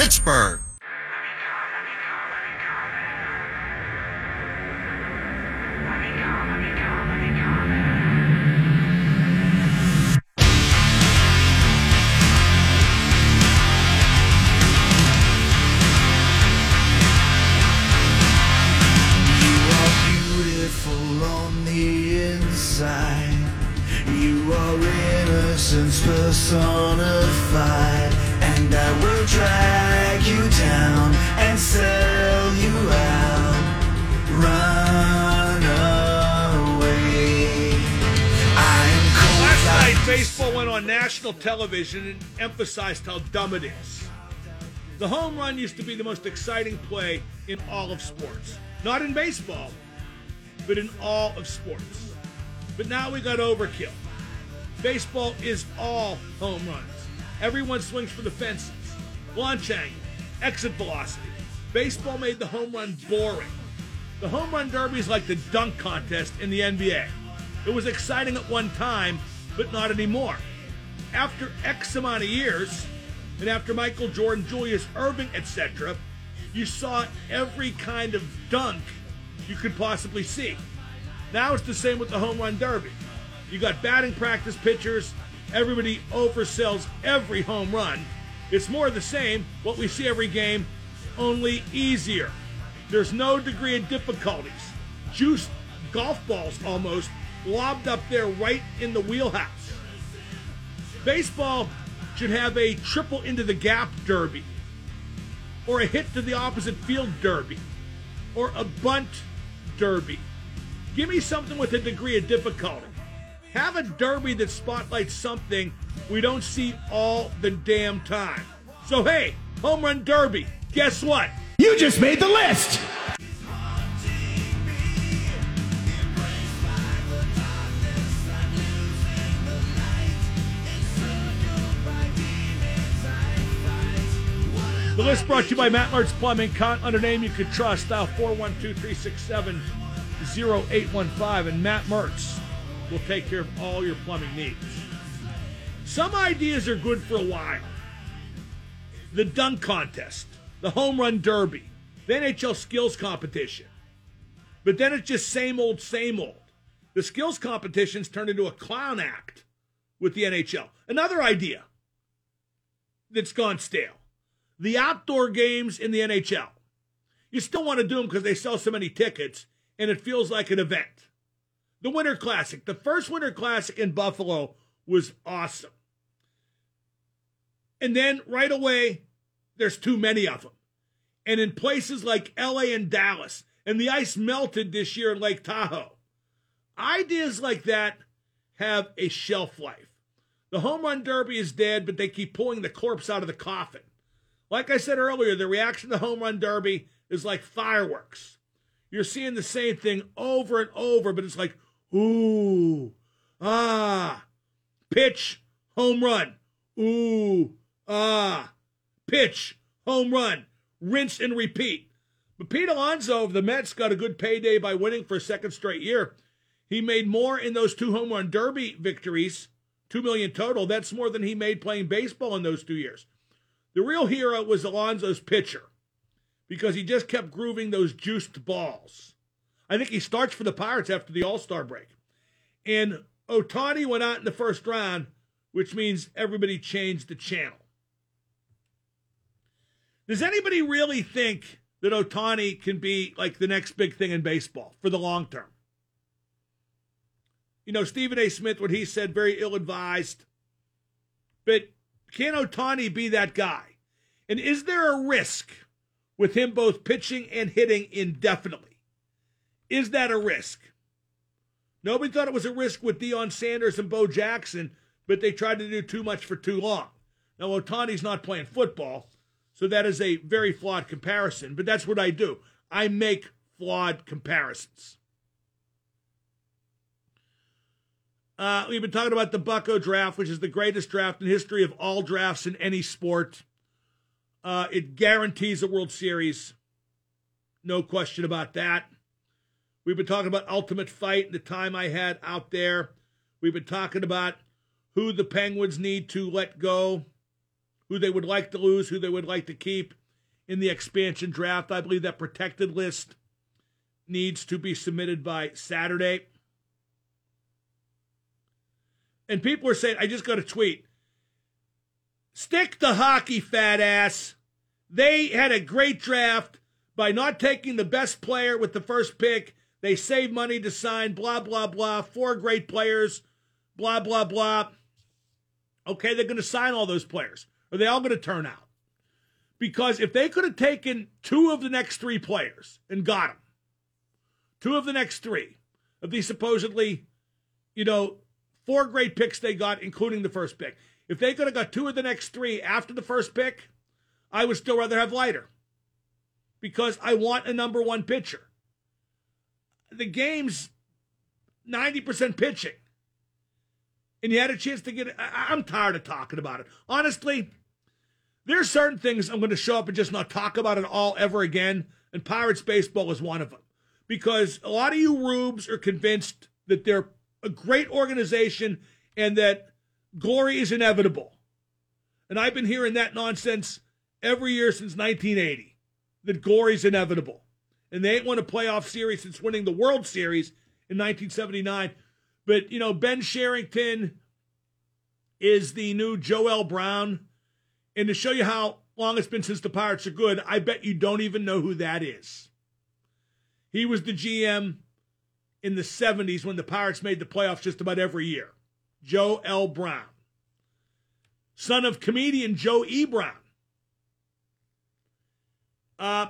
Pittsburgh. Television and emphasized how dumb it is. The home run used to be the most exciting play in all of sports. Not in baseball, but in all of sports. But now we got overkill. Baseball is all home runs. Everyone swings for the fences, launch angle, exit velocity. Baseball made the home run boring. The home run derby is like the dunk contest in the NBA. It was exciting at one time, but not anymore. After X amount of years, and after Michael Jordan, Julius Erving, etc., you saw every kind of dunk you could possibly see. Now it's the same with the home run derby. You got batting practice pitchers, everybody oversells every home run. It's more of the same, what we see every game, only easier. There's no degree of difficulties. Juiced golf balls almost lobbed up there right in the wheelhouse. Baseball should have a triple into the gap derby, or a hit to the opposite field derby, or a bunt derby. Give me something with a degree of difficulty. Have a derby that spotlights something we don't see all the damn time. So, hey, home run derby, guess what? You just made the list! The list brought to you by Matt Mertz Plumbing. Count under name you can trust. Dial 412 367 0815. And Matt Mertz will take care of all your plumbing needs. Some ideas are good for a while. The dunk contest, the home run derby, the NHL skills competition. But then it's just same old, same old. The skills competitions turned into a clown act with the NHL. Another idea that's gone stale the outdoor games in the NHL. You still want to do them because they sell so many tickets and it feels like an event. The Winter Classic, the first Winter Classic in Buffalo was awesome. And then right away, there's too many of them. And in places like LA and Dallas, and the ice melted this year in Lake Tahoe. Ideas like that have a shelf life. The home run derby is dead, but they keep pulling the corpse out of the coffin. Like I said earlier, the reaction to the home run derby is like fireworks. You're seeing the same thing over and over, but it's like, ooh, ah, pitch, home run, ooh, ah, pitch, home run, rinse and repeat. But Pete Alonso of the Mets got a good payday by winning for a second straight year. He made more in those two home run derby victories, two million total. That's more than he made playing baseball in those two years. The real hero was Alonso's pitcher because he just kept grooving those juiced balls. I think he starts for the Pirates after the All Star break. And Ohtani went out in the first round, which means everybody changed the channel. Does anybody really think that Ohtani can be like the next big thing in baseball for the long term? You know, Stephen A. Smith, what he said, very ill advised. But can Ohtani be that guy? And is there a risk with him both pitching and hitting indefinitely? Is that a risk? Nobody thought it was a risk with Deion Sanders and Bo Jackson, but they tried to do too much for too long. Now, Ohtani's not playing football, so that is a very flawed comparison, but that's what I do. I make flawed comparisons. Uh, we've been talking about the Bucco draft, which is the greatest draft in history of all drafts in any sport. Uh, it guarantees a World Series. No question about that. We've been talking about Ultimate Fight and the time I had out there. We've been talking about who the Penguins need to let go, who they would like to lose, who they would like to keep in the expansion draft. I believe that protected list needs to be submitted by Saturday. And people are saying, I just got a tweet. Stick to hockey, fat ass. They had a great draft by not taking the best player with the first pick. They saved money to sign, blah, blah, blah. Four great players, blah, blah, blah. Okay, they're going to sign all those players. Are they all going to turn out? Because if they could have taken two of the next three players and got them, two of the next three of these supposedly, you know, four great picks they got, including the first pick. If they could have got two of the next three after the first pick, I would still rather have Leiter because I want a number one pitcher. The game's 90% pitching. And you had a chance to get it. I- I'm tired of talking about it. Honestly, there's certain things I'm going to show up and just not talk about it all ever again. And Pirates baseball is one of them. Because a lot of you rubes are convinced that they're a great organization and that glory is inevitable. And I've been hearing that nonsense every year since 1980 that glory is inevitable. And they ain't won a playoff series since winning the World Series in 1979. But, you know, Ben Cherington is the new Joe L. Brown. And to show you how long it's been since the Pirates are good, I bet you don't even know who that is. He was the GM in the 70s when the Pirates made the playoffs just about every year. Joe L. Brown, son of comedian Joe E. Brown. Uh,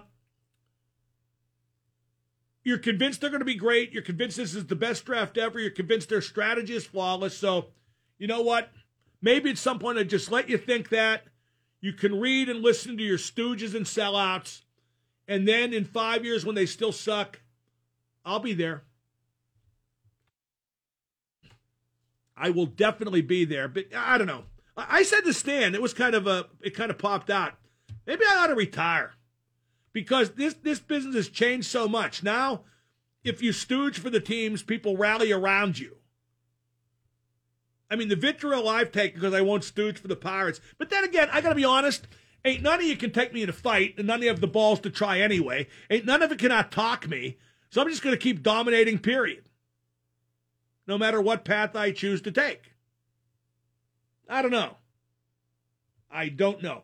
you're convinced they're going to be great. You're convinced this is the best draft ever. You're convinced their strategy is flawless. So, you know what? Maybe at some point I just let you think that. You can read and listen to your stooges and sellouts. And then in five years, when they still suck, I'll be there. I will definitely be there. But I don't know. I said to Stan, it was kind of a, it kind of popped out. Maybe I ought to retire because this this business has changed so much. Now, if you stooge for the teams, people rally around you. I mean, the vitriol I've taken because I won't stooge for the Pirates. But then again, I got to be honest. Ain't none of you can take me in a fight, and none of you have the balls to try anyway. Ain't none of it cannot talk me. So I'm just going to keep dominating. Period. No matter what path I choose to take. I don't know. I don't know.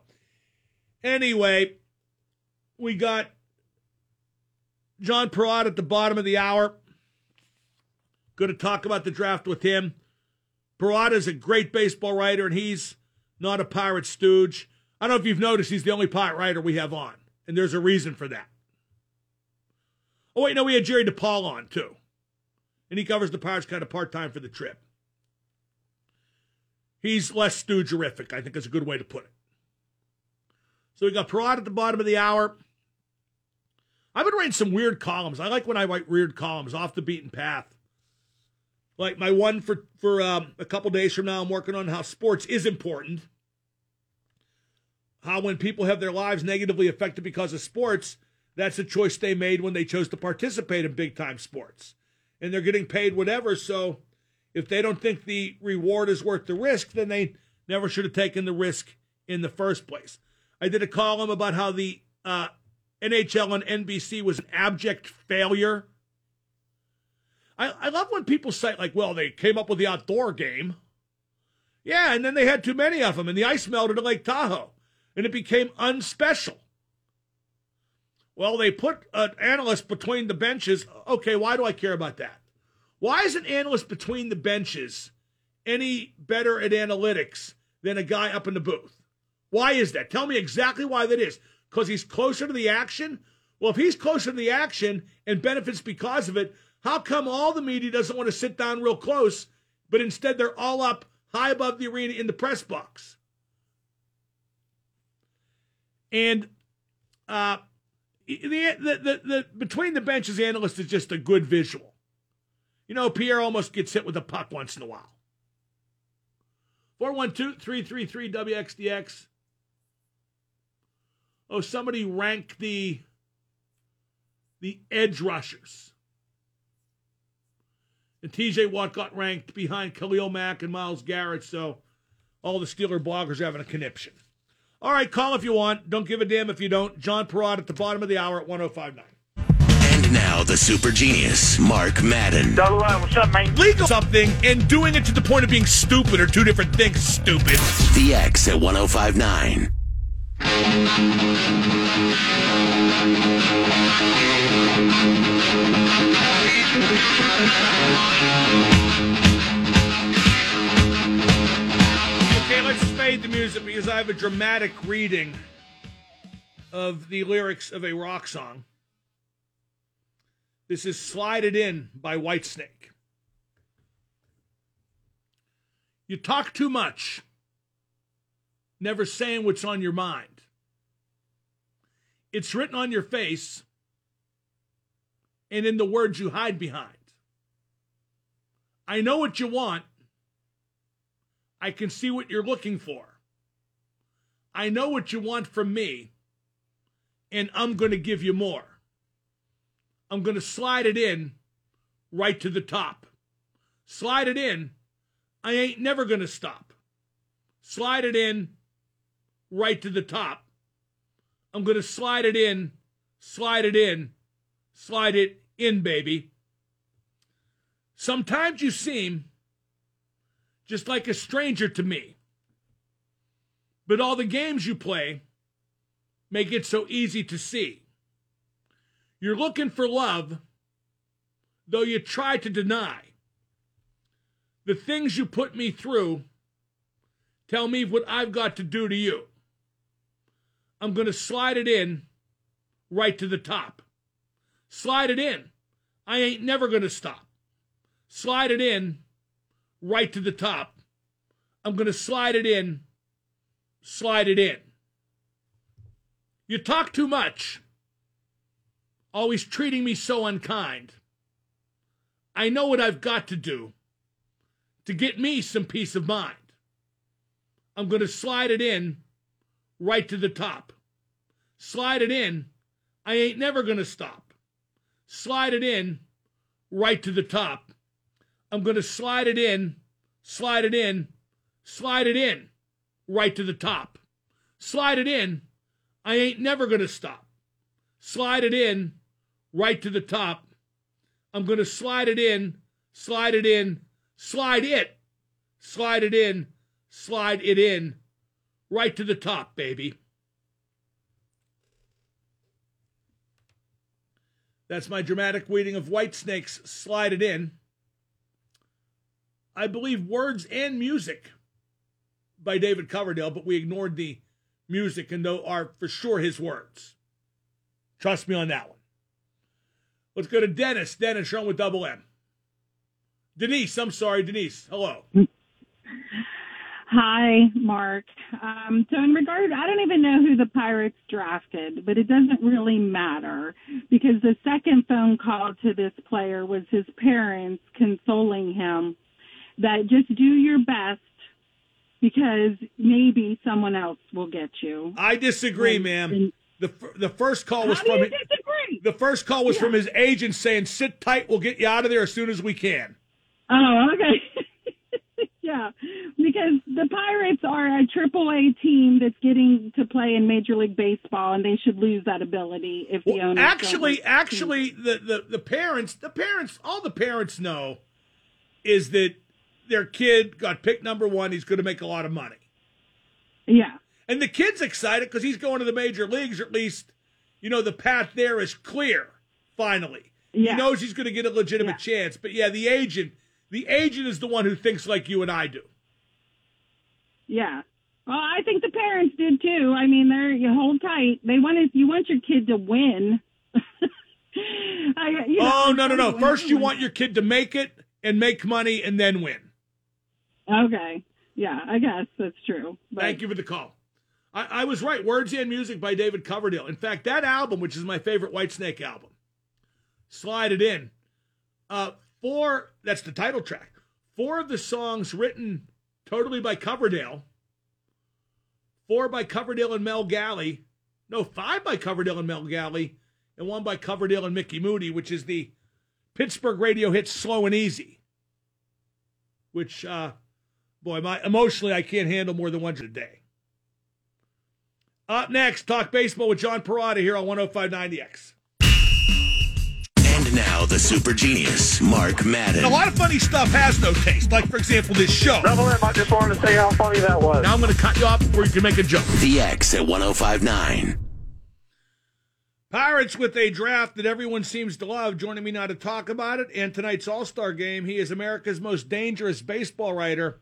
Anyway, we got John Perrotto at the bottom of the hour. Going to talk about the draft with him. Perrotto is a great baseball writer, and he's not a pirate stooge. I don't know if you've noticed, he's the only pirate writer we have on, and there's a reason for that. Oh, wait, no, we had Jerry DiPaola on, too. And he covers the Pirates kind of part time for the Trib. He's less stoogerific, I think is a good way to put it. So we got Perrotto at the bottom of the hour. I've been writing some weird columns. I like when I write weird columns off the beaten path. Like my one for for um, a couple days from now, I'm working on how sports is important. How when people have their lives negatively affected because of sports, that's a choice they made when they chose to participate in big time sports, and they're getting paid whatever. So if they don't think the reward is worth the risk, then they never should have taken the risk in the first place. I did a column about how the uh, NHL on NBC was an abject failure. I, I love when people say, like, well, they came up with the outdoor game. Yeah, and then they had too many of them, and the ice melted at Lake Tahoe, and it became unspecial. Well, they put an analyst between the benches. Okay, why do I care about that? Why is an analyst between the benches any better at analytics than a guy up in the booth? Why is that? Tell me exactly why that is. Because he's closer to the action? Well, if he's closer to the action and benefits because of it, how come all the media doesn't want to sit down real close, but instead they're all up high above the arena in the press box? And uh, the, the, the, the between the benches analyst is just a good visual. You know, Pierre almost gets hit with a puck once in a while. 412 333 WXDX. Oh, somebody ranked the the edge rushers. And TJ Watt got ranked behind Khalil Mack and Myles Garrett, so all the Steeler bloggers are having a conniption. All right, call if you want. Don't give a damn if you don't. John Perrotto at the bottom of the hour at 1059. And now the super genius, Mark Madden. Double line, what's up, man? Legal something and doing it to the point of being stupid are two different things, stupid. The X at 1059. Okay, let's fade the music because I have a dramatic reading of the lyrics of a rock song. This is Slide It In by Whitesnake. You talk too much, never saying what's on your mind. It's written on your face and in the words you hide behind. I know what you want. I can see what you're looking for. I know what you want from me, and I'm going to give you more. I'm going to slide it in right to the top. Slide it in. I ain't never going to stop. Slide it in right to the top. I'm going to slide it in, slide it in, slide it in, baby. Sometimes you seem just like a stranger to me. But all the games you play make it so easy to see. You're looking for love, though you try to deny. The things you put me through tell me what I've got to do to you. I'm going to slide it in right to the top. Slide it in. I ain't never going to stop. Slide it in right to the top. I'm going to slide it in, slide it in. You talk too much, always treating me so unkind. I know what I've got to do to get me some peace of mind. I'm going to slide it in right to the top. Slide it in. I ain't never going to stop. Slide it in right to the top. I'm going to slide it in, slide it in, slide it in, right to the top. Slide it in. I ain't never going to stop. Slide it in, right to the top. I'm going to slide it in, slide it in, slide it, slide it in, slide it in, right to the top, baby. That's my dramatic reading of Whitesnake's Slide It In. I believe words and music by David Coverdale, but we ignored the music and though are for sure his words. Trust me on that one. Let's go to Dennis. Dennis, you're on with double M. Denise, I'm sorry, Denise. Hello. Hi, Mark. Um, so, in regard, I don't even know who the Pirates drafted, but it doesn't really matter because the second phone call to this player was his parents consoling him that just do your best because maybe someone else will get you. I disagree, And- ma'am. and- The, the first call was from disagree? the first call was Yeah. from his agent saying, "Sit tight, we'll get you out of there as soon as we can." Oh, okay. yeah, because the Pirates are a triple A team that's getting to play in Major League Baseball, and they should lose that ability if the Well, owners actually, actually, the, the the parents, the parents, all the parents know is that their kid got picked number one. He's going to make a lot of money, yeah, and the kid's excited because he's going to the major leagues. Or at least, you know, the path there is clear. Finally, Yeah. he knows he's going to get a legitimate chance. But yeah, the agent, the agent is the one who thinks like you and I do. yeah. Well, I think the parents did too. I mean, they're you hold tight. They want to, you want your kid to win. I, you know, oh no, no, no! First, you want your kid to make it and make money, and then win. Okay, yeah, I guess that's true. But Thank you for the call. I, I was right. Words and Music by David Coverdale. In fact, that album, which is my favorite Whitesnake album, Slide It In, uh, four, that's the title track. Four of the songs written totally by Coverdale, four by Coverdale and Mel Galley, no, five by Coverdale and Mel Galley, and one by Coverdale and Mickey Moody, which is the Pittsburgh radio hit Slow and Easy, which, uh, boy, my emotionally, I can't handle more than one a day. Up next, talk baseball with John Perrotto here on 1059X. And now the super genius, Mark Madden. A lot of funny stuff has no taste. Like, for example, this show. Double M, I just wanted to say how funny that was. Now I'm going to cut you off before you can make a joke. The X at 1059. Pirates with a draft that everyone seems to love. Joining me now to talk about it and tonight's All Star game, he is America's most dangerous baseball writer.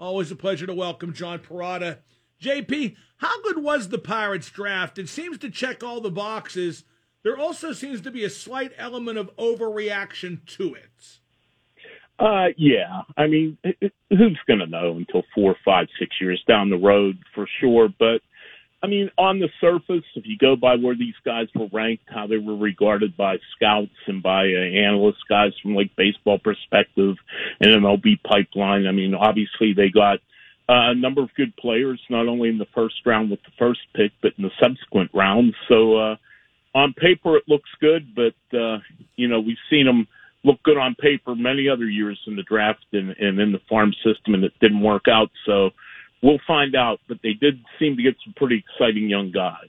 Always a pleasure to welcome John Perrotto. JP, how good was the Pirates draft? It seems to check all the boxes. There also seems to be a slight element of overreaction to it. Uh, yeah. I mean, who's going to know until four, five, six years down the road for sure? But I mean, on the surface, if you go by where these guys were ranked, how they were regarded by scouts and by uh, analysts, guys from like Baseball Prospectus and MLB pipeline, I mean, obviously they got uh, a number of good players, not only in the first round with the first pick, but in the subsequent rounds. So, uh, on paper, it looks good, but, uh, you know, we've seen them look good on paper many other years in the draft and, and in the farm system, and it didn't work out. So, we'll find out. But they did seem to get some pretty exciting young guys.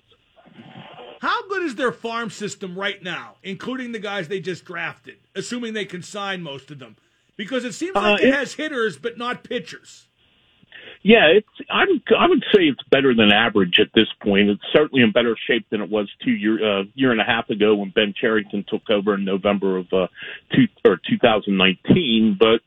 How good is their farm system right now, including the guys they just drafted, assuming they can sign most of them? Because it seems like Uh, it has hitters but not pitchers. Yeah, it's I would I would say it's better than average at this point. It's certainly in better shape than it was two year uh, year and a half ago when Ben Cherington took over in November of uh, two or 2019. But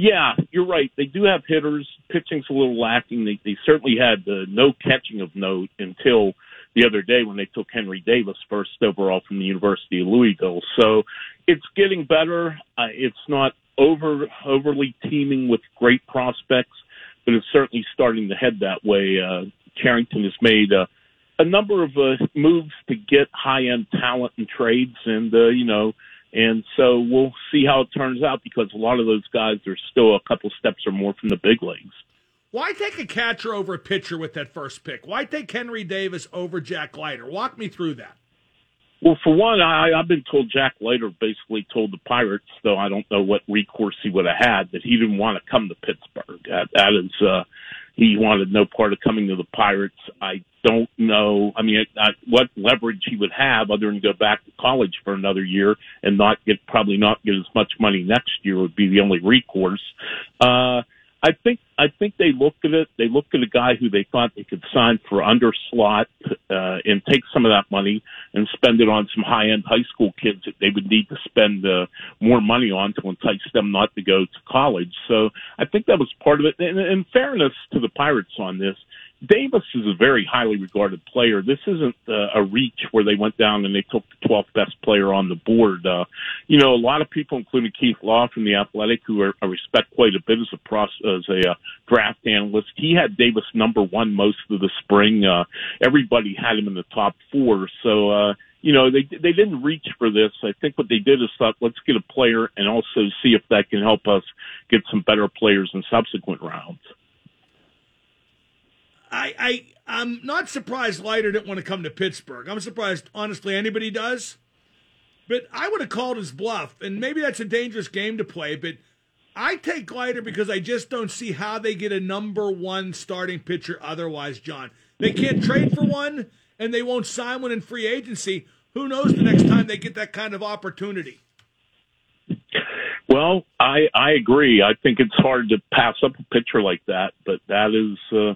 yeah, you're right. They do have hitters. Pitching's a little lacking. They they certainly had uh, no catching of note until the other day when they took Henry Davis first overall from the University of Louisville. So it's getting better. Uh, it's not over overly teeming with great prospects but it's certainly starting to head that way. Uh, Cherington has made uh, a number of uh, moves to get high end talent and trades, and uh, you know, and so we'll see how it turns out because a lot of those guys are still a couple steps or more from the big leagues. Why take a catcher over a pitcher with that first pick? Why take Henry Davis over Jack Leiter? Walk me through that. Well, for one, I, I've been told Jack Leiter basically told the Pirates, though I don't know what recourse he would have had, that he didn't want to come to Pittsburgh. That, that is, uh, he wanted no part of coming to the Pirates. I don't know. I mean, I, what leverage he would have other than go back to college for another year and not get probably not get as much money next year would be the only recourse. Uh, I think I think they looked at it. They looked at a guy who they thought they could sign for under slot uh, and take some of that money and spend it on some high end high school kids that they would need to spend uh, more money on to entice them not to go to college. So I think that was part of it. And in fairness to the Pirates on this, Davis is a very highly regarded player. This isn't uh, a reach where they went down and they took the 12th best player on the board. Uh, you know, a lot of people, including Keith Law from the Athletic, who are, I respect quite a bit as a process, as a uh, draft analyst, he had Davis number one most of the spring. Uh, everybody had him in the top four. So, uh, you know, they they didn't reach for this. I think what they did is thought, let's get a player and also see if that can help us get some better players in subsequent rounds. I, I I'm not surprised Leiter didn't want to come to Pittsburgh. I'm surprised, honestly, anybody does. But I would have called his bluff, and maybe that's a dangerous game to play. But I take Leiter because I just don't see how they get a number one starting pitcher otherwise. John, they can't trade for one, and they won't sign one in free agency. Who knows the next time they get that kind of opportunity? Well, I I agree. I think it's hard to pass up a pitcher like that, but that is uh,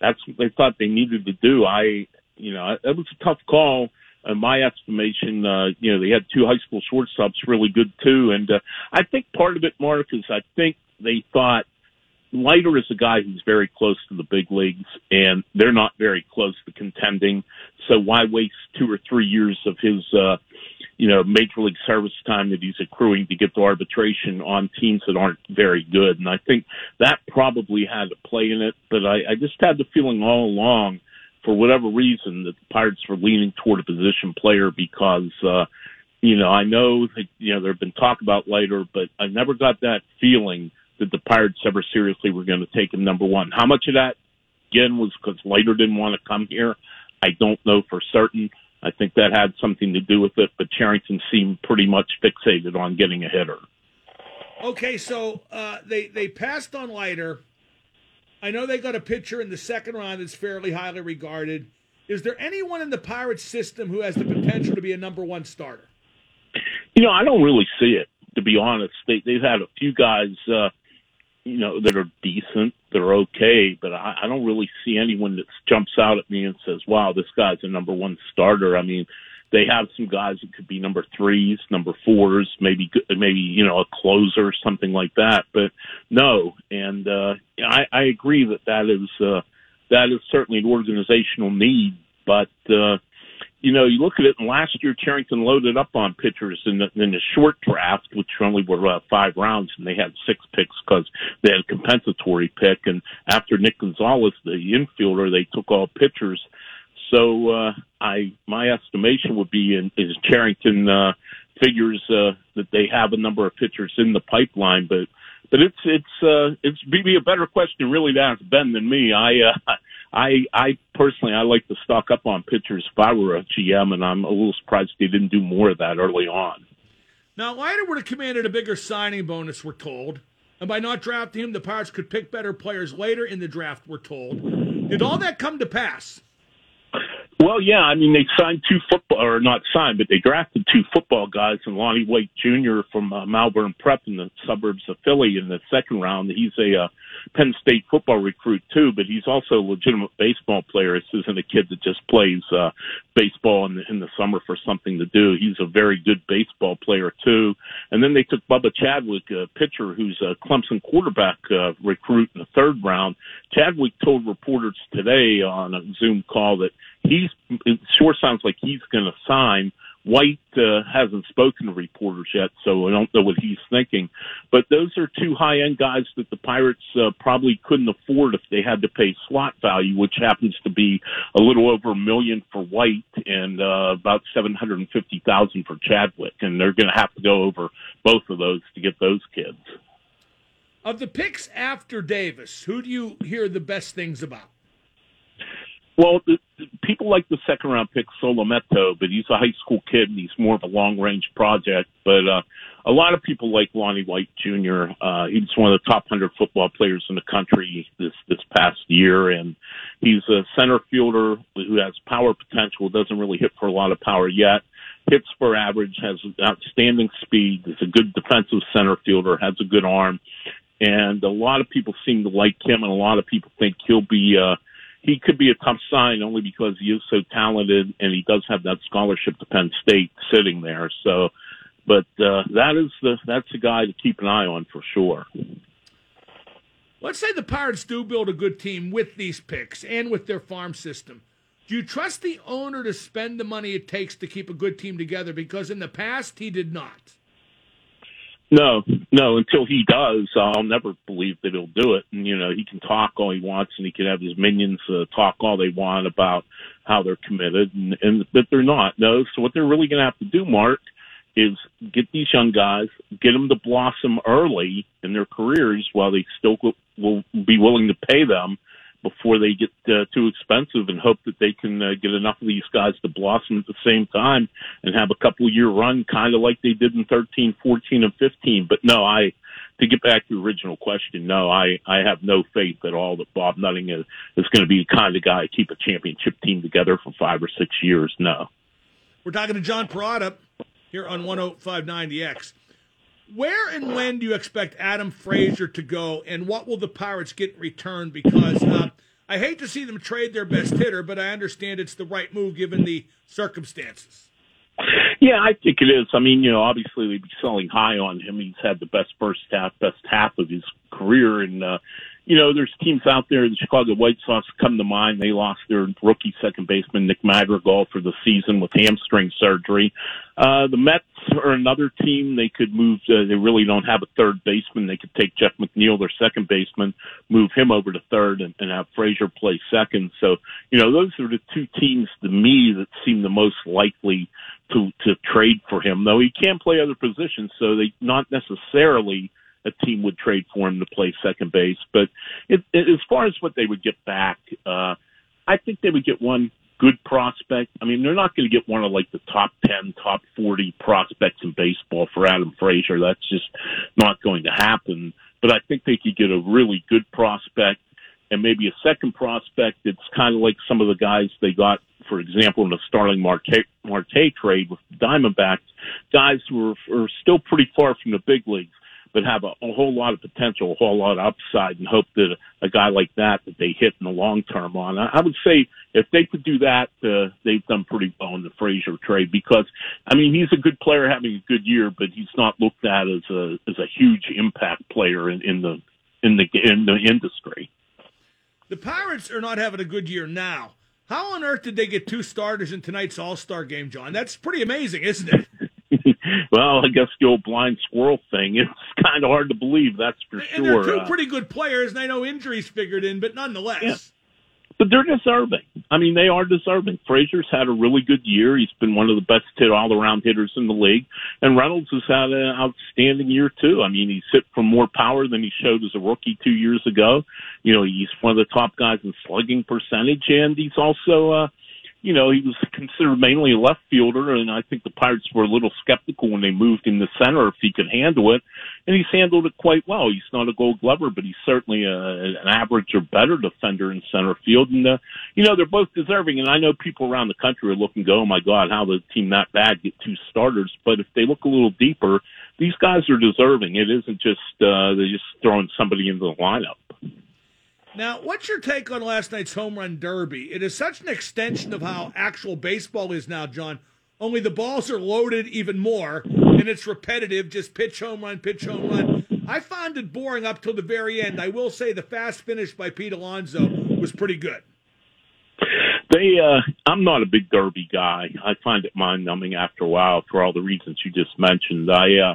that's what they thought they needed to do. I you know it was a tough call. In my estimation, uh, you know they had two high school shortstops really good too, and uh, I think part of it, Mark, is I think they thought Leiter is a guy who's very close to the big leagues, and they're not very close to contending. So why waste two or three years of his, uh, you know, major league service time that he's accruing to get to arbitration on teams that aren't very good? And I think that probably had a play in it. But I, I just had the feeling all along, for whatever reason, that the Pirates were leaning toward a position player because. uh you know, I know that, you know, there have been talk about Leiter, but I never got that feeling that the Pirates ever seriously were going to take him number one. How much of that, again, was because Leiter didn't want to come here? I don't know for certain. I think that had something to do with it, but Cherington seemed pretty much fixated on getting a hitter. Okay, so uh, they they passed on Leiter. I know they got a pitcher in the second round that's fairly highly regarded. Is there anyone in the Pirates system who has the potential to be a number one starter? You know, I don't really see it to be honest. They they've had a few guys, uh, you know, that are decent, that are okay, but I, I don't really see anyone that jumps out at me and says, "Wow, this guy's a number one starter." I mean, they have some guys that could be number threes, number fours, maybe maybe you know a closer, or something like that. But no, and uh, I, I agree that that is uh, that is certainly an organizational need, but. Uh, you know, you look at it, and last year Cherington loaded up on pitchers in the, in the short draft, which only were uh, five rounds, and they had six picks because they had a compensatory pick. And after Nick Gonzalez, the infielder, they took all pitchers. So uh, I, my estimation would be in, is Cherington uh, figures uh, that they have a number of pitchers in the pipeline, but but it's it's uh, it's maybe a better question really to ask Ben than me. I uh, I I personally I like to stock up on pitchers if I were a GM, and I'm a little surprised they didn't do more of that early on. Now Leiter would have commanded a bigger signing bonus, we're told, and by not drafting him, the Pirates could pick better players later in the draft. We're told. Did all that come to pass? Well, yeah, I mean they signed two football, or not signed, but they drafted two football guys, and Lonnie White Jr. from uh, Malvern Prep in the suburbs of Philly in the second round. He's a uh, Penn State football recruit too, but he's also a legitimate baseball player. This isn't a kid that just plays uh, baseball in the, in the summer for something to do. He's a very good baseball player too. And then they took Bubba Chadwick, a pitcher who's a Clemson quarterback uh, recruit in the third round. Chadwick told reporters today on a Zoom call that he's it sure sounds like he's going to sign. White uh, hasn't spoken to reporters yet, so I don't know what he's thinking. But those are two high end guys that the Pirates uh, probably couldn't afford if they had to pay slot value, which happens to be a little over a million for White and uh, about seven hundred and fifty thousand for Chadwick, and they're going to have to go over both of those to get those kids. Of the picks after Davis, who do you hear the best things about? Well, the, the, people like the second round pick Solometo, but he's a high school kid and he's more of a long range project. But uh, a lot of people like Lonnie White Jr. Uh, he's one of the top hundred football players in the country this this past year, and he's a center fielder who has power potential. Doesn't really hit for a lot of power yet. Hits for average, has outstanding speed. Is a good defensive center fielder. Has a good arm, and a lot of people seem to like him, and a lot of people think he'll be. Uh, he could be a tough sign only because he is so talented and he does have that scholarship to Penn State sitting there. So, but uh, that is the that's a guy to keep an eye on for sure. Let's say the Pirates do build a good team with these picks and with their farm system. Do you trust the owner to spend the money it takes to keep a good team together? Because in the past, he did not. No, no. Until he does, I'll never believe that he'll do it. And you know, he can talk all he wants, and he can have his minions uh, talk all they want about how they're committed, and, and but they're not. No. So what they're really going to have to do, Mark, is get these young guys, get them to blossom early in their careers while they still will be willing to pay them before they get uh, too expensive and hope that they can uh, get enough of these guys to blossom at the same time and have a couple year run kind of like they did in 13, 14 and 15. But no, I, to get back to the original question, no, I, I have no faith at all that Bob Nutting is, is going to be the kind of guy to keep a championship team together for five or six years. No. We're talking to John Perrotto here on 1059 The X. Where and when do you expect Adam Frazier to go, and what will the Pirates get in return? Because uh, I hate to see them trade their best hitter, but I understand it's the right move given the circumstances. Yeah, I think it is. I mean, you know, obviously they'd be selling high on him. He's had the best first half, best half of his career, and uh, you know, there's teams out there, the Chicago White Sox come to mind. They lost their rookie second baseman, Nick Madrigal, for the season with hamstring surgery. Uh, the Mets are another team. They could move, uh, they really don't have a third baseman. They could take Jeff McNeil, their second baseman, move him over to third and, and have Frazier play second. So, you know, those are the two teams to me that seem the most likely to, to trade for him, though he can play other positions. So they not necessarily, a team would trade for him to play second base. But it, it, as far as what they would get back, uh, I think they would get one good prospect. I mean, they're not going to get one of like the top 10, top 40 prospects in baseball for Adam Frazier. That's just not going to happen. But I think they could get a really good prospect and maybe a second prospect. It's kind of like some of the guys they got, for example, in the Starling Marte, Marte trade with Diamondbacks, guys who are, are still pretty far from the big leagues but have a, a whole lot of potential, a whole lot of upside, and hope that a, guy like that that they hit in the long term on. I, I would say if they could do that, uh, they've done pretty well in the Frazier trade because, I mean, he's a good player having a good year, but he's not looked at as a as a huge impact player in, in the in the in the industry. The Pirates are not having a good year now. How on earth did they get two starters in tonight's All Star game, John? That's pretty amazing, isn't it? well, I guess the old blind squirrel thing. It's kind of hard to believe, that's for and sure. they're two Uh, pretty good players, and I know injuries figured in, but nonetheless. Yeah. but they're deserving. I mean, they are deserving. Frazier's had a really good year. He's been one of the best hit all around hitters in the league. And Reynolds has had an outstanding year too. I mean, he's hit for more power than he showed as a rookie two years ago. You know, he's one of the top guys in slugging percentage and he's also, uh, you know, he was considered mainly a left fielder, and I think the Pirates were a little skeptical when they moved him to center if he could handle it, and he's handled it quite well. He's not a Gold Glover, but he's certainly a, an average or better defender in center field, and uh, you know they're both deserving. And I know people around the country are looking, go, oh my God, how the team that bad get two starters? But if they look a little deeper, these guys are deserving. It isn't just uh, they're just throwing somebody into the lineup. Now, what's your take on last night's home run derby? It is such an extension of how actual baseball is now, John. Only the balls are loaded even more, and it's repetitive, just pitch home run, pitch home run. I found it boring up till the very end. I will say the fast finish by Pete Alonso was pretty good. They, uh, I'm not a big Derby guy. I find it mind numbing after a while for all the reasons you just mentioned. I, uh,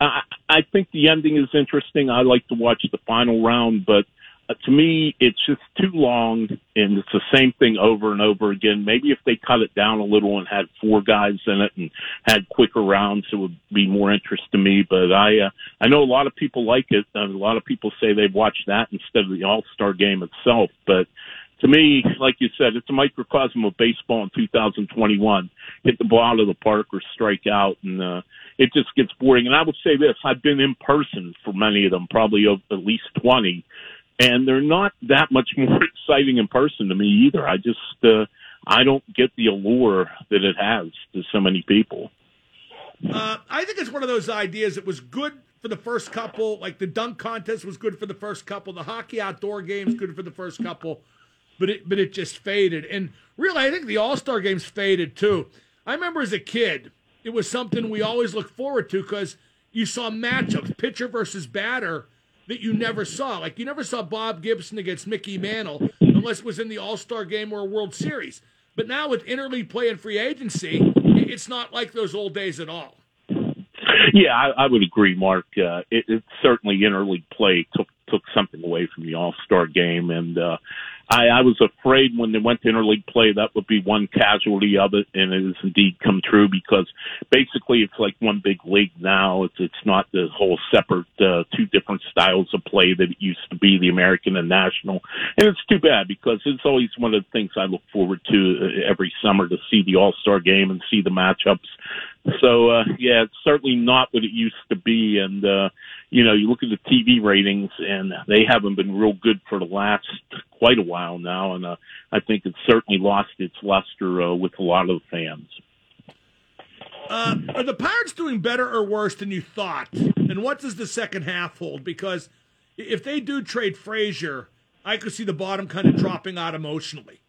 I, I think the ending is interesting. I like to watch the final round, but uh, to me, it's just too long and it's the same thing over and over again. Maybe if they cut it down a little and had four guys in it and had quicker rounds, it would be more interest to me. But I, uh, I know a lot of people like it. And a lot of people say they've watched that instead of the All-Star game itself. But to me, like you said, it's a microcosm of baseball in 2021. Hit the ball out of the park or strike out, and uh, it just gets boring. And I would say this: I've been in person for many of them, probably at least 20, and they're not that much more exciting in person to me either. I just uh, I don't get the allure that it has to so many people. Uh, I think it's one of those ideas that was good for the first couple. Like the dunk contest was good for the first couple. The hockey outdoor games good for the first couple, but it but it just faded. And really, I think the All Star games faded too. I remember as a kid, it was something we always looked forward to because you saw matchups, pitcher versus batter, that you never saw. Like you never saw Bob Gibson against Mickey Mantle unless it was in the All Star game or a World Series. But now with interleague play and free agency, it's not like those old days at all. Yeah, I, I would agree, Mark. Uh, it, it certainly interleague play took took something away from the All Star game, and uh, I, I was afraid when they went to interleague play that would be one casualty of it, and it has indeed come true because basically it's like one big league now. It's it's not the whole separate uh, two different styles of play that it used to be, the American and National, and it's too bad because it's always one of the things I look forward to uh, every summer to see the All Star game and see the matchups. So uh, yeah, it's certainly not what it used to be, and uh, you know you look at the TV ratings, and they haven't been real good for the last quite a while now, and uh, I think it's certainly lost its luster uh, with a lot of the fans. Uh, are the Pirates doing better or worse than you thought? And what does the second half hold? Because if they do trade Frazier, I could see the bottom kind of dropping out emotionally.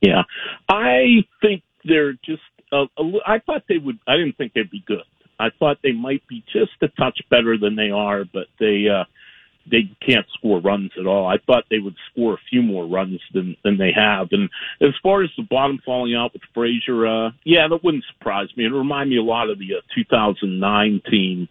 Yeah, I think they're just. A, a, I thought they would. I didn't think they'd be good. I thought they might be just a touch better than they are, but they uh, they can't score runs at all. I thought they would score a few more runs than than they have. And as far as the bottom falling out with Frazier, uh, yeah, that wouldn't surprise me. It reminded me a lot of the uh, 2009 team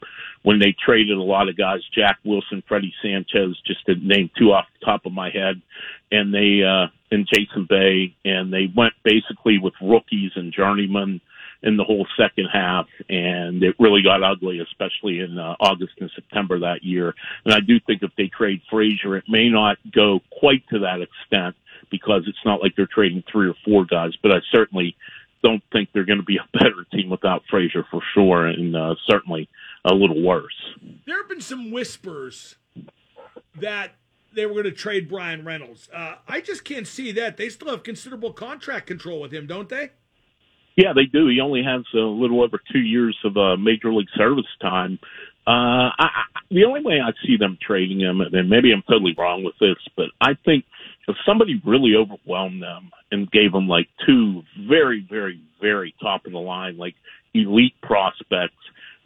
when they traded a lot of guys, Jack Wilson, Freddie Sanchez, just to name two off the top of my head, and they uh, and Jason Bay, and they went basically with rookies and journeymen in the whole second half, and it really got ugly, especially in uh, August and September that year. And I do think if they trade Frazier, it may not go quite to that extent because it's not like they're trading three or four guys, but I certainly don't think they're going to be a better team without Frazier for sure, and uh, certainly a little worse. There have been some whispers that they were going to trade Bryan Reynolds. Uh, I just can't see that. They still have considerable contract control with him, don't they? Yeah, they do. He only has a little over two years of uh, major league service time. Uh, I, I, the only way I see them trading him, and maybe I'm totally wrong with this, but I think if somebody really overwhelmed them and gave them like two very, very, very top of the line, like elite prospects,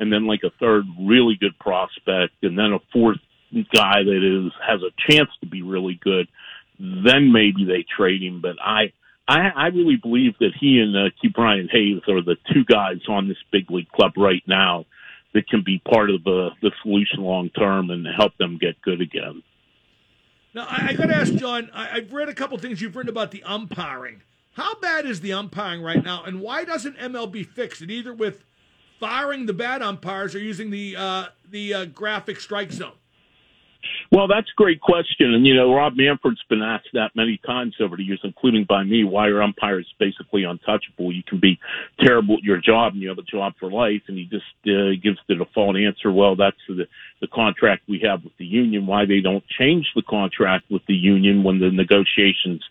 and then like a third really good prospect, and then a fourth guy that is has a chance to be really good, then maybe they trade him. But I, I, I really believe that he and uh, Ke'Bryan Hayes are the two guys on this big league club right now that can be part of the the solution long term and help them get good again. Now, I, I got to ask John. I, I've read a couple things you've written about the umpiring. How bad is the umpiring right now, and why doesn't MLB fix it either with firing the bad umpires or using the uh, the uh, graphic strike zone? Well, that's a great question. And, you know, Rob Manfred's been asked that many times over the years, including by me, why are umpires basically untouchable? You can be terrible at your job and you have a job for life. And he just uh, gives the default answer, well, that's the, the contract we have with the union, why they don't change the contract with the union when the negotiations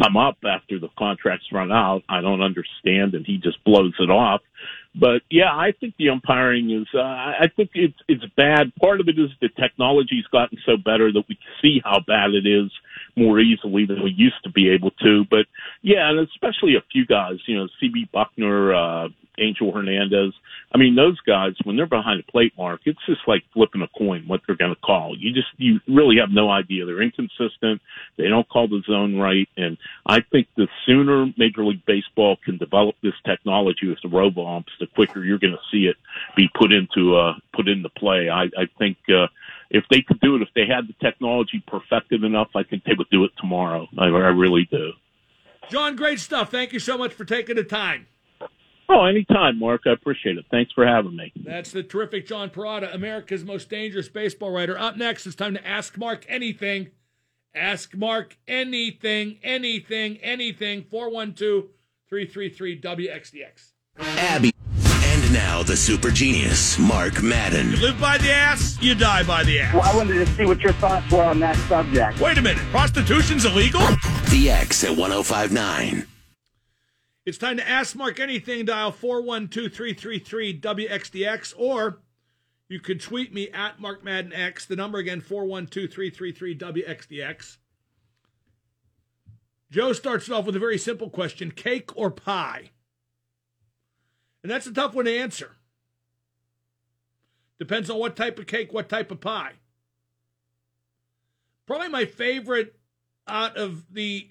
come up after the contracts run out. I don't understand. And he just blows it off. But yeah, I think the umpiring is. Uh, I think it's it's bad. Part of it is the technology's gotten so better that we can see how bad it is more easily than we used to be able to. But yeah, and especially a few guys, you know, CB Bucknor, uh, Angel Hernandez. I mean, those guys when they're behind a plate mark, it's just like flipping a coin what they're going to call. You just you really have no idea. They're inconsistent. They don't call the zone right, and I think the sooner Major League Baseball can develop this technology with the robo umps, the quicker you're going to see it be put into uh put into play. I I think. uh if they could do it, if they had the technology perfected enough, I think they would do it tomorrow. I, I really do. John, great stuff. Thank you so much for taking the time. Oh, anytime, Mark. I appreciate it. Thanks for having me. That's the terrific John Perrotto, America's most dangerous baseball writer. Up next, it's time to ask Mark anything. Ask Mark anything, anything, anything. 412 333 WXDX. Abby. And now the super genius, Mark Madden. You live by the ass, you die by the ass. Well, I wanted to see what your thoughts were on that subject. Wait a minute. Prostitution's illegal? The X at 1059. It's time to ask Mark anything. Dial 412 333 WXDX or you can tweet me at Mark Madden X. The number again 412 333 WXDX. Joe starts it off with a very simple question cake or pie? And that's a tough one to answer. Depends on what type of cake, what type of pie. Probably my favorite out of the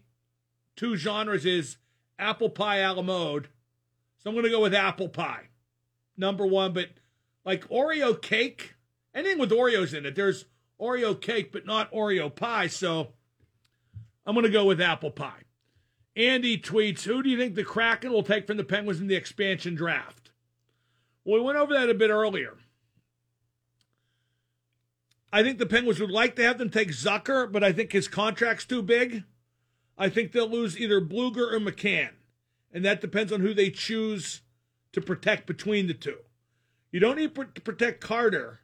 two genres is apple pie a la mode. So I'm going to go with apple pie, number one. But like Oreo cake, anything with Oreos in it, there's Oreo cake, but not Oreo pie. So I'm going to go with apple pie. Andy tweets, Who do you think the Kraken will take from the Penguins in the expansion draft? Well, we went over that a bit earlier. I think the Penguins would like to have them take Zucker, but I think his contract's too big. I think they'll lose either Blueger or McCann. And that depends on who they choose to protect between the two. You don't need to protect Carter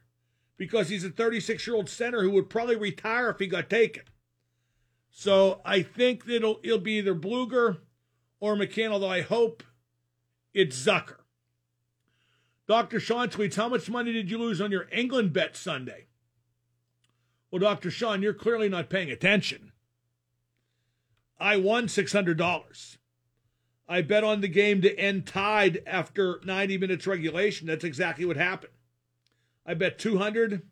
because he's a 36 year old center who would probably retire if he got taken. So I think it'll, it'll be either Blueger or McCann, although I hope it's Zucker. Dr. Sean tweets, How much money did you lose on your England bet Sunday? Well, Dr. Sean, you're clearly not paying attention. I won $600. I bet on the game to end tied after 90 minutes regulation. That's exactly what happened. I bet 200,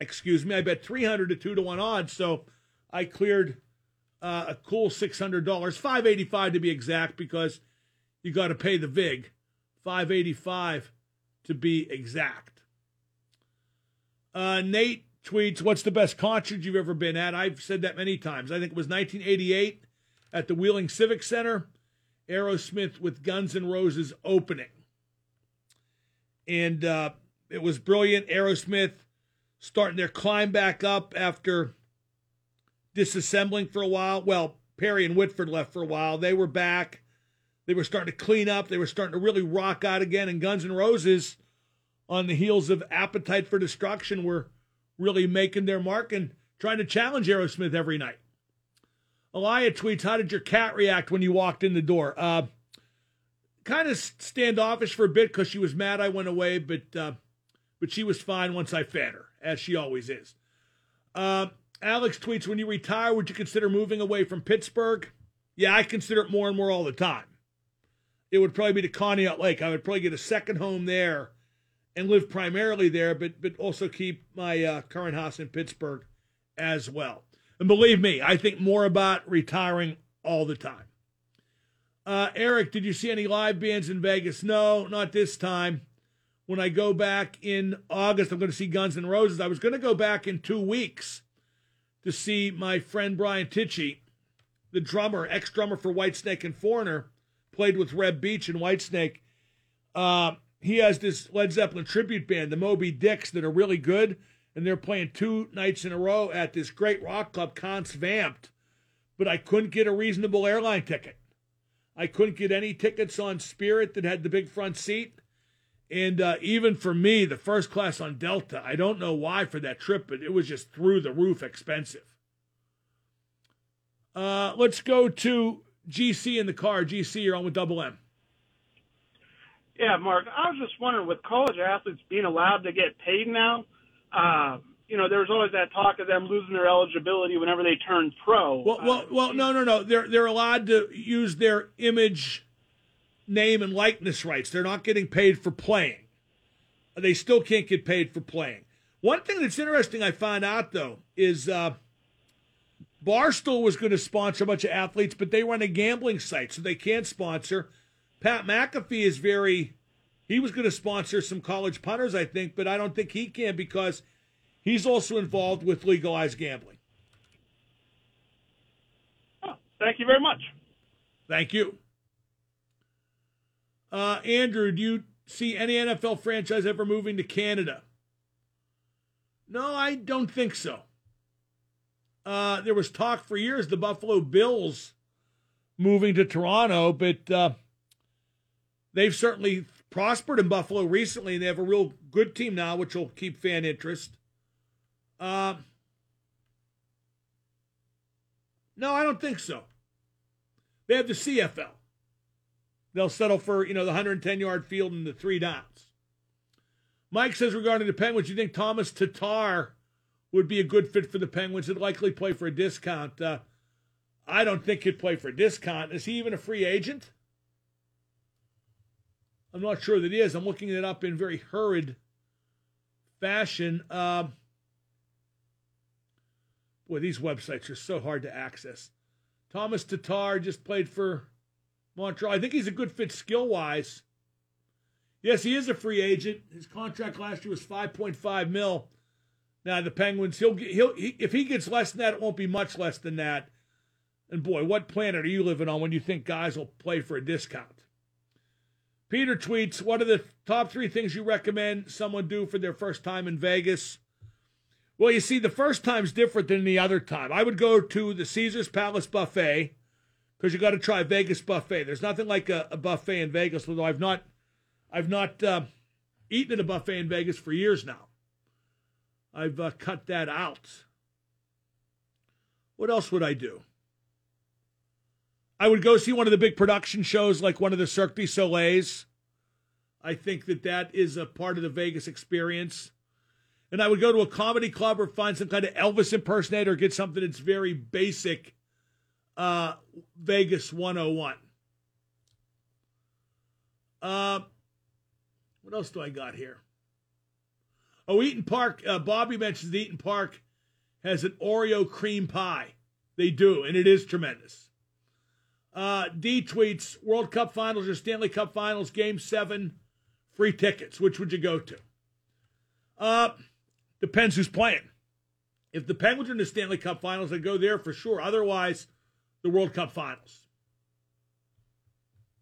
excuse me, I bet 300 to 2 to 1 odds. So I cleared uh, a cool $600, 585 to be exact, because you got to pay the VIG. 585 to be exact. Uh, Nate tweets, What's the best concert you've ever been at? I've said that many times. I think it was 1988 at the Wheeling Civic Center, Aerosmith with Guns N' Roses opening. And uh, it was brilliant. Aerosmith starting their climb back up after disassembling for a while. Well, Perry and Whitford left for a while. They were back. They were starting to clean up. They were starting to really rock out again. And Guns N' Roses, on the heels of Appetite for Destruction, were really making their mark. And trying to challenge Aerosmith every night. Elia tweets, How did your cat react when you walked in the door? Uh, kind of standoffish for a bit because she was mad I went away, but uh, but she was fine once I fed her, as she always is. Uh, Alex tweets, When you retire, would you consider moving away from Pittsburgh? Yeah, I consider it more and more all the time. It would probably be to Conneaut Lake. I would probably get a second home there and live primarily there, but but also keep my uh, current house in Pittsburgh as well. And believe me, I think more about retiring all the time. Uh, Eric, did you see any live bands in Vegas? No, not this time. When I go back in August, I'm going to see Guns N' Roses. I was going to go back in two weeks to see my friend Brian Tichy, the drummer, ex drummer for Whitesnake and Foreigner, played with Reb Beach and Whitesnake. Uh, he has this Led Zeppelin tribute band, the Moby Dicks, that are really good, and they're playing two nights in a row at this great rock club, Count's Vamp'd. But I couldn't get a reasonable airline ticket. I couldn't get any tickets on Spirit that had the big front seat. And uh, even for me, the first class on Delta, I don't know why for that trip, but it was just through the roof expensive. Uh, let's go to GC in the car. GC, you're on with Double M. Yeah, Mark, I was just wondering, with college athletes being allowed to get paid now, uh, you know, there was always that talk of them losing their eligibility whenever they turn pro. Well, well, uh, well, no, no, no. They're they're allowed to use their image, name, and likeness rights. They're not getting paid for playing. They still can't get paid for playing. One thing that's interesting I found out though is uh, Barstool was going to sponsor a bunch of athletes, but they run a gambling site, so they can't sponsor. Pat McAfee is very. He was going to sponsor some college punters, I think, but I don't think he can because he's also involved with legalized gambling. oh, thank you very much. Thank you. Uh, Andrew, do you see any NFL franchise ever moving to Canada? No, I don't think so. Uh, there was talk for years the Buffalo Bills moving to Toronto, but uh, they've certainly prospered in Buffalo recently, and they have a real good team now, which will keep fan interest. Uh, no, I don't think so. They have the CFL. They'll settle for, you know, the 110 yard field and the three downs. Mike says regarding the Penguins, you think Thomas Tatar would be a good fit for the Penguins and likely play for a discount? Uh, I don't think he'd play for a discount. Is he even a free agent? I'm not sure that he is. I'm looking it up in very hurried fashion. Uh, boy, these websites are so hard to access. Thomas Tatar just played for Montreal. I think he's a good fit skill wise. Yes, he is a free agent. His contract last year was 5.5 mil. Now the Penguins, he'll he'll he, if he gets less than that, it won't be much less than that. And boy, what planet are you living on when you think guys will play for a discount? Peter tweets, "What are the top three things you recommend someone do for their first time in Vegas?" Well, you see, the first time's different than the other time. I would go to the Caesar's Palace buffet because you got to try Vegas buffet. There's nothing like a, a, buffet in Vegas, although I've not, I've not uh, eaten at a buffet in Vegas for years now. I've uh, cut that out. What else would I do? I would go see one of the big production shows, like one of the Cirque du Soleils. I think that that is a part of the Vegas experience. And I would go to a comedy club or find some kind of Elvis impersonator, or get something that's very basic uh, Vegas 101. Uh, what else do I got here? Oh, Eat'n Park. Uh, Bobby mentions Eat'n Park has an Oreo cream pie. They do, and it is tremendous. Uh, D tweets World Cup Finals or Stanley Cup Finals, Game 7, free tickets. Which would you go to? Uh, depends who's playing. If the Penguins are in the Stanley Cup Finals, I'd go there for sure. Otherwise, the World Cup Finals.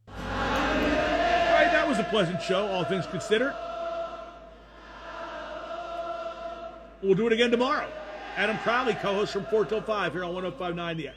All right, that was a pleasant show, all things considered. We'll do it again tomorrow. Adam Crowley, co host from 4 till 5 here on 1059 The X.